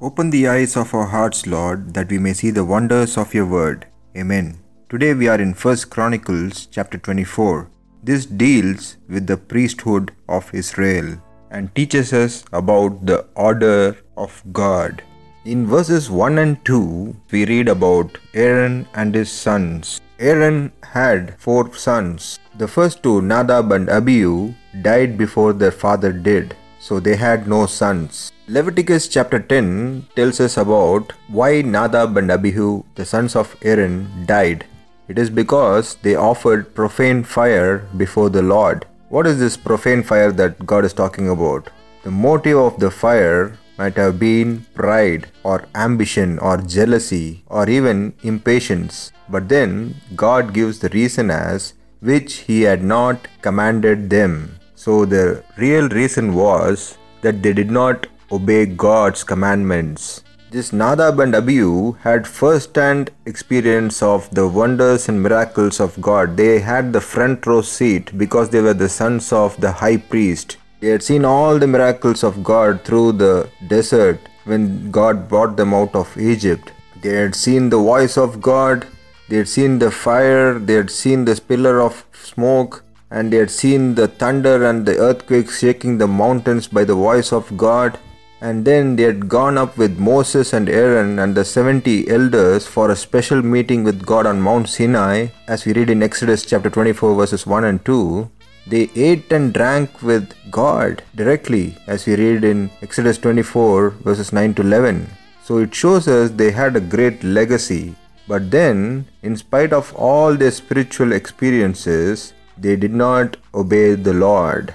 Open the eyes of our hearts, Lord, that we may see the wonders of your word. Amen. Today we are in 1 Chronicles chapter 24. This deals with the priesthood of Israel and teaches us about the order of God. In verses 1 and 2, we read about Aaron and his sons. Aaron had four sons. The first two, Nadab and Abihu, died before their father did, so they had no sons. Leviticus chapter 10 tells us about why Nadab and Abihu, the sons of Aaron, died. It is because they offered profane fire before the Lord. What is this profane fire that God is talking about? The motive of the fire might have been pride or ambition or jealousy or even impatience. But then God gives the reason as which he had not commanded them. So the real reason was that they did not obey God's commandments. This Nadab and Abihu had first-hand experience of the wonders and miracles of God. They had the front row seat because they were the sons of the high priest. They had seen all the miracles of God through the desert when God brought them out of Egypt. They had seen the voice of God, they had seen the fire, they had seen the pillar of smoke, and they had seen the thunder and the earthquakes shaking the mountains by the voice of God. And then they had gone up with Moses and Aaron and the 70 elders for a special meeting with God on Mount Sinai, as we read in Exodus chapter 24, verses 1 and 2. They ate and drank with God directly, as we read in Exodus 24, verses 9 to 11. So it shows us they had a great legacy. But then, in spite of all their spiritual experiences, they did not obey the Lord.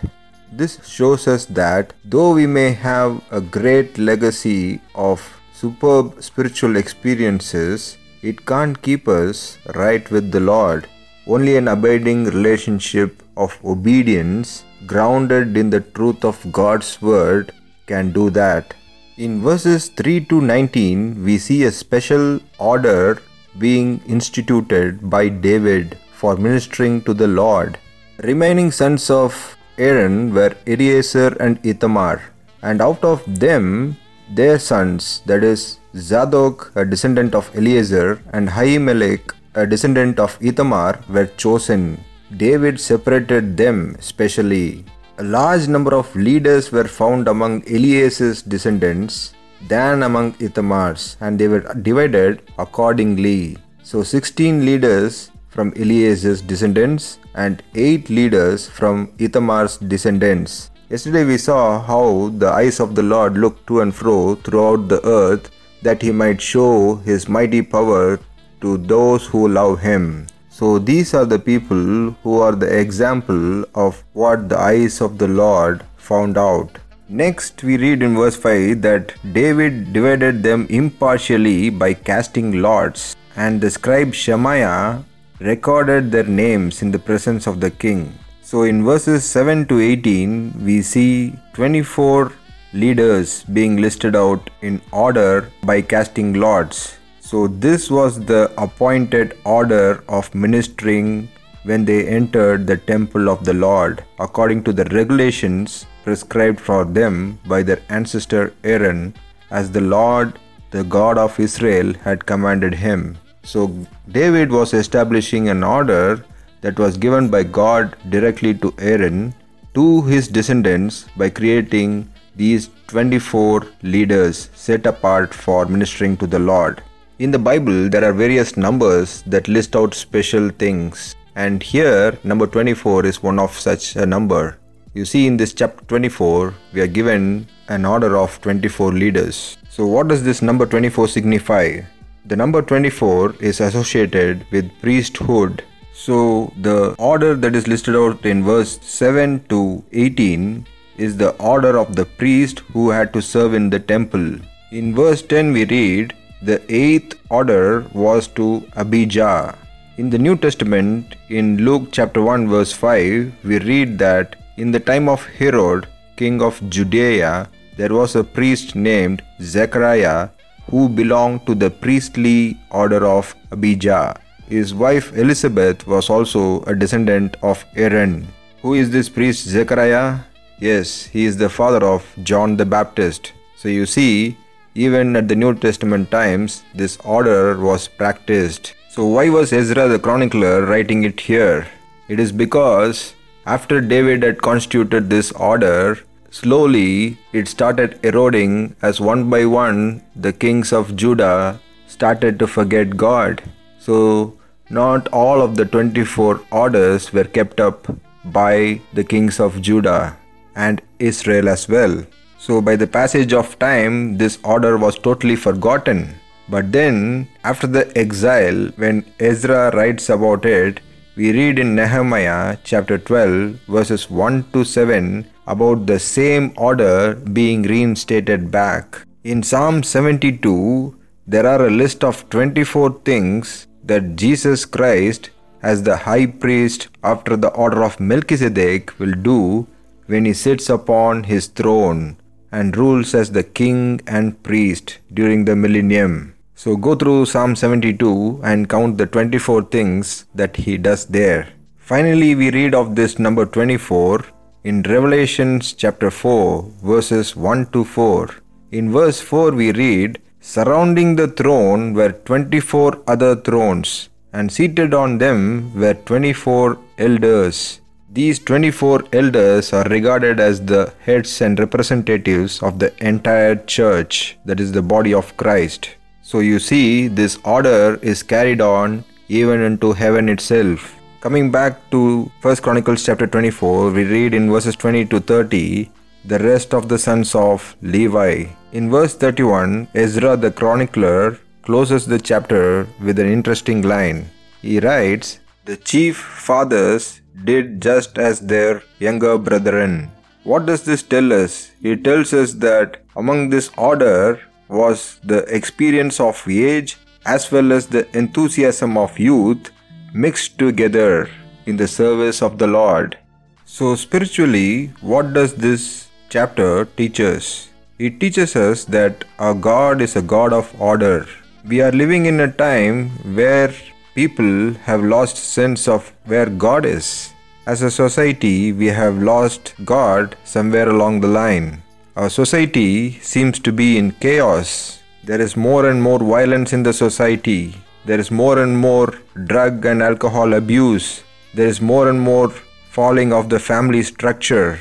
This shows us that though we may have a great legacy of superb spiritual experiences, it can't keep us right with the Lord. Only an abiding relationship of obedience, grounded in the truth of God's Word, can do that. In verses 3 to 19, we see a special order being instituted by David for ministering to the Lord. Remaining sons of Aaron were Eleazar and Ithamar, and out of them their sons, that is, Zadok, a descendant of Eleazar, and Ahimelech, a descendant of Ithamar, were chosen. David separated them specially. A large number of leaders were found among Eleazar's descendants than among Ithamar's, and they were divided accordingly. So, 16 leaders from Eleazar's descendants and 8 leaders from Ithamar's descendants. Yesterday we saw how the eyes of the Lord look to and fro throughout the earth that he might show his mighty power to those who love him. So these are the people who are the example of what the eyes of the Lord found out. Next, we read in verse 5 that David divided them impartially by casting lots, and the scribe Shemaiah recorded their names in the presence of the king. So in verses 7 to 18, we see 24 leaders being listed out in order by casting lots. So this was the appointed order of ministering when they entered the temple of the Lord, according to the regulations prescribed for them by their ancestor Aaron, as the Lord, the God of Israel, had commanded him. So David was establishing an order that was given by God directly to Aaron to his descendants by creating these 24 leaders set apart for ministering to the Lord. In the Bible, there are various numbers that list out special things, and here, number 24 is one of such a number. You see, in this chapter 24, we are given an order of 24 leaders. So, what does this number 24 signify? The number 24 is associated with priesthood. So the order that is listed out in verse 7 to 18 is the order of the priest who had to serve in the temple. In verse 10 we read, the eighth order was to Abijah. In the New Testament, in Luke chapter 1 verse 5, we read that in the time of Herod, king of Judea, there was a priest named Zechariah who belonged to the priestly order of Abijah. His wife Elizabeth was also a descendant of Aaron. Who is this priest Zechariah? Yes, he is the father of John the Baptist. So you see, even at the New Testament times, this order was practiced. So, why was Ezra the chronicler writing it here? It is because after David had constituted this order, slowly it started eroding as one by one the kings of Judah started to forget God. So, not all of the 24 orders were kept up by the kings of Judah and Israel as well. So, by the passage of time, this order was totally forgotten. But then, after the exile, when Ezra writes about it, we read in Nehemiah chapter 12, verses 1 to 7, about the same order being reinstated back. In Psalm 72, there are a list of 24 things that Jesus Christ, as the high priest after the order of Melchizedek, will do when he sits upon his throne and rules as the king and priest during the millennium. So go through Psalm 72 and count the 24 things that he does there. Finally, we read of this number 24 in Revelations chapter 4, verses 1 to 4. In verse 4, we read, Surrounding the throne were 24 other thrones, and seated on them were 24 elders these 24 elders are regarded as the heads and representatives of the entire church, that is the body of Christ. So you see, this order is carried on even into heaven itself. Coming back to 1 Chronicles chapter 24, we read in verses 20 to 30 the rest of the sons of Levi. In verse 31, Ezra the chronicler closes the chapter with an interesting line. He writes, The chief fathers did just as their younger brethren. What does this tell us? It tells us that among this order was the experience of age as well as the enthusiasm of youth mixed together in the service of the Lord. So, spiritually, what does this chapter teach us? It teaches us that our God is a God of order. We are living in a time where people have lost sense of where God is. As a society, we have lost God somewhere along the line. Our society seems to be in chaos. There is more and more violence in the society. There is more and more drug and alcohol abuse. There is more and more falling of the family structure.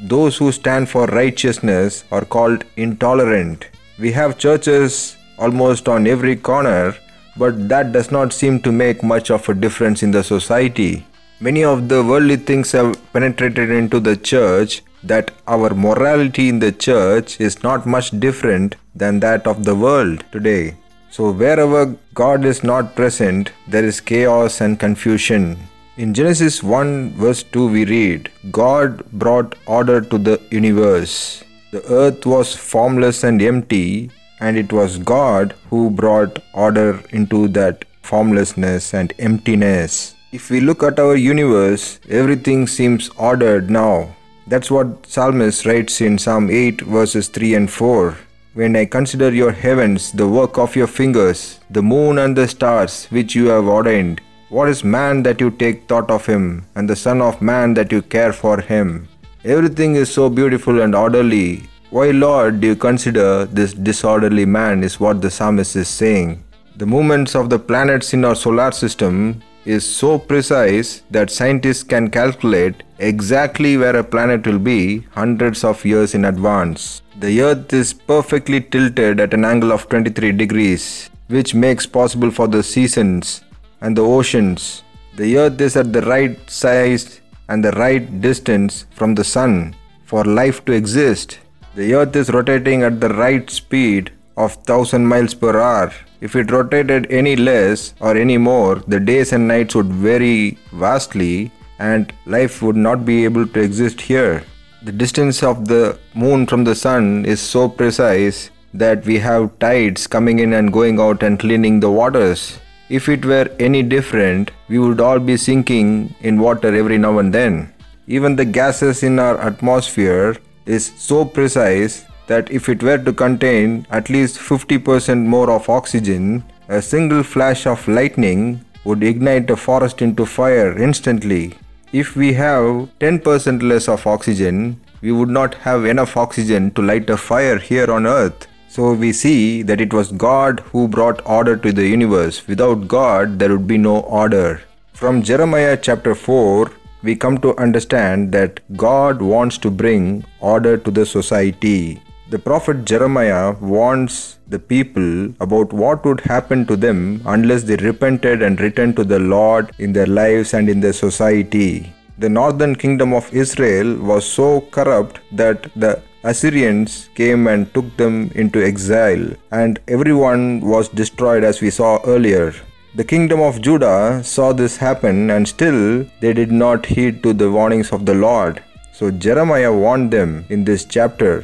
Those who stand for righteousness are called intolerant. We have churches almost on every corner but that does not seem to make much of a difference in the society. Many of the worldly things have penetrated into the church that our morality in the church is not much different than that of the world today. So, wherever God is not present, there is chaos and confusion. In Genesis 1, verse 2, we read, God brought order to the universe. The earth was formless and empty, and it was God who brought order into that formlessness and emptiness. If we look at our universe, everything seems ordered now. That's what Psalmist writes in Psalm 8, verses 3 and 4. When I consider your heavens, the work of your fingers, the moon and the stars which you have ordained, what is man that you take thought of him, and the Son of Man that you care for him? Everything is so beautiful and orderly, why, Lord, do you consider this disorderly man? is what the psalmist is saying. The movements of the planets in our solar system is so precise that scientists can calculate exactly where a planet will be hundreds of years in advance. The earth is perfectly tilted at an angle of 23 degrees, which makes possible for the seasons and the oceans. The earth is at the right size and the right distance from the sun for life to exist. The earth is rotating at the right speed of 1000 miles per hour. If it rotated any less or any more, the days and nights would vary vastly and life would not be able to exist here. The distance of the moon from the sun is so precise that we have tides coming in and going out and cleaning the waters. If it were any different, we would all be sinking in water every now and then. Even the gases in our atmosphere is so precise that if it were to contain at least 50% more of oxygen, a single flash of lightning would ignite a forest into fire instantly. If we have 10% less of oxygen, we would not have enough oxygen to light a fire here on earth. So we see that it was God who brought order to the universe. Without God, there would be no order. From Jeremiah chapter 4, we come to understand that God wants to bring order to the society. The prophet Jeremiah warns the people about what would happen to them unless they repented and returned to the Lord in their lives and in their society. The northern kingdom of Israel was so corrupt that the Assyrians came and took them into exile, and everyone was destroyed as we saw earlier. The kingdom of Judah saw this happen, and still they did not heed to the warnings of the Lord. So Jeremiah warned them in this chapter.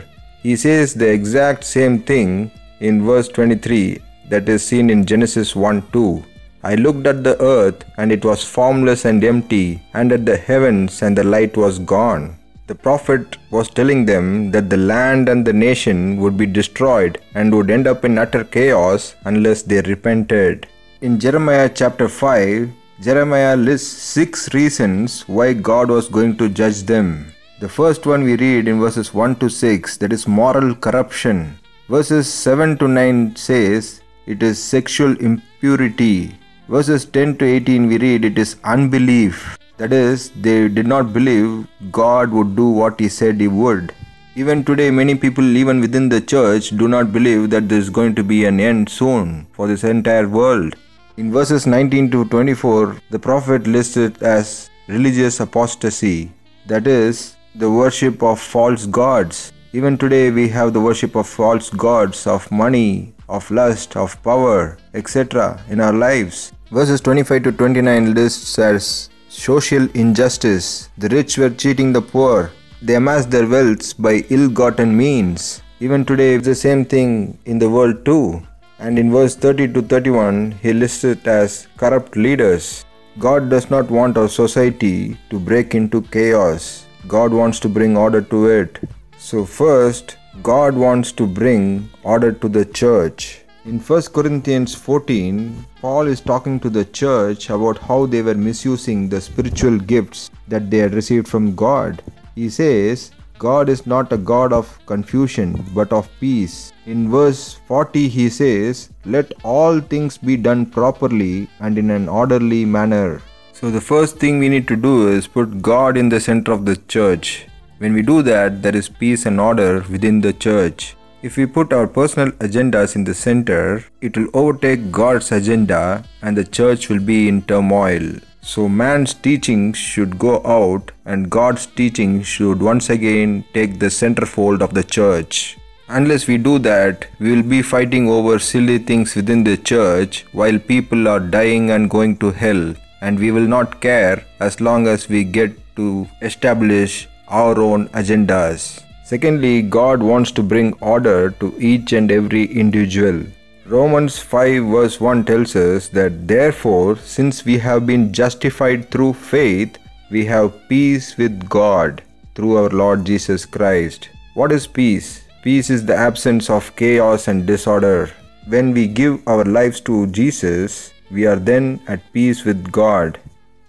He says the exact same thing in verse 23 that is seen in Genesis 1 2. I looked at the earth, and it was formless and empty, and at the heavens, and the light was gone. The prophet was telling them that the land and the nation would be destroyed and would end up in utter chaos unless they repented. In Jeremiah chapter 5, Jeremiah lists six reasons why God was going to judge them. The first one we read in verses 1 to 6 that is moral corruption. Verses 7 to 9 says it is sexual impurity. Verses 10 to 18 we read it is unbelief. That is, they did not believe God would do what He said He would. Even today, many people, even within the church, do not believe that there is going to be an end soon for this entire world. In verses 19 to 24, the prophet lists it as religious apostasy, that is, the worship of false gods. Even today, we have the worship of false gods, of money, of lust, of power, etc. in our lives. Verses 25 to 29 lists as social injustice. The rich were cheating the poor. They amassed their wealths by ill gotten means. Even today, it's the same thing in the world too. And in verse 30 to 31, he lists it as corrupt leaders. God does not want our society to break into chaos. God wants to bring order to it. So, first, God wants to bring order to the church. In 1 Corinthians 14, Paul is talking to the church about how they were misusing the spiritual gifts that they had received from God. He says, God is not a God of confusion, but of peace. In verse 40, he says, Let all things be done properly and in an orderly manner. So, the first thing we need to do is put God in the center of the church. When we do that, there is peace and order within the church. If we put our personal agendas in the center, it will overtake God's agenda and the church will be in turmoil. So, man's teachings should go out and God's teaching should once again take the centerfold of the church. Unless we do that, we will be fighting over silly things within the church while people are dying and going to hell, and we will not care as long as we get to establish our own agendas. Secondly, God wants to bring order to each and every individual. Romans 5 verse 1 tells us that therefore, since we have been justified through faith, we have peace with God through our Lord Jesus Christ. What is peace? Peace is the absence of chaos and disorder. When we give our lives to Jesus, we are then at peace with God.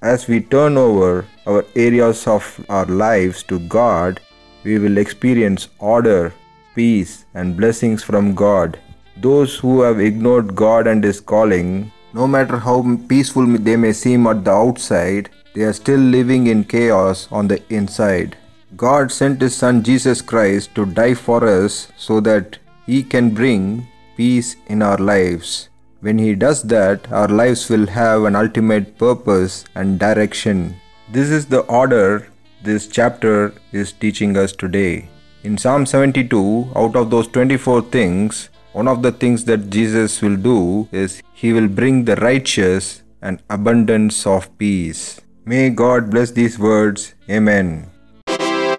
As we turn over our areas of our lives to God, we will experience order, peace, and blessings from God. Those who have ignored God and His calling, no matter how peaceful they may seem at the outside, they are still living in chaos on the inside. God sent His Son Jesus Christ to die for us so that He can bring peace in our lives. When He does that, our lives will have an ultimate purpose and direction. This is the order this chapter is teaching us today. In Psalm 72, out of those 24 things, one of the things that Jesus will do is He will bring the righteous an abundance of peace. May God bless these words. Amen.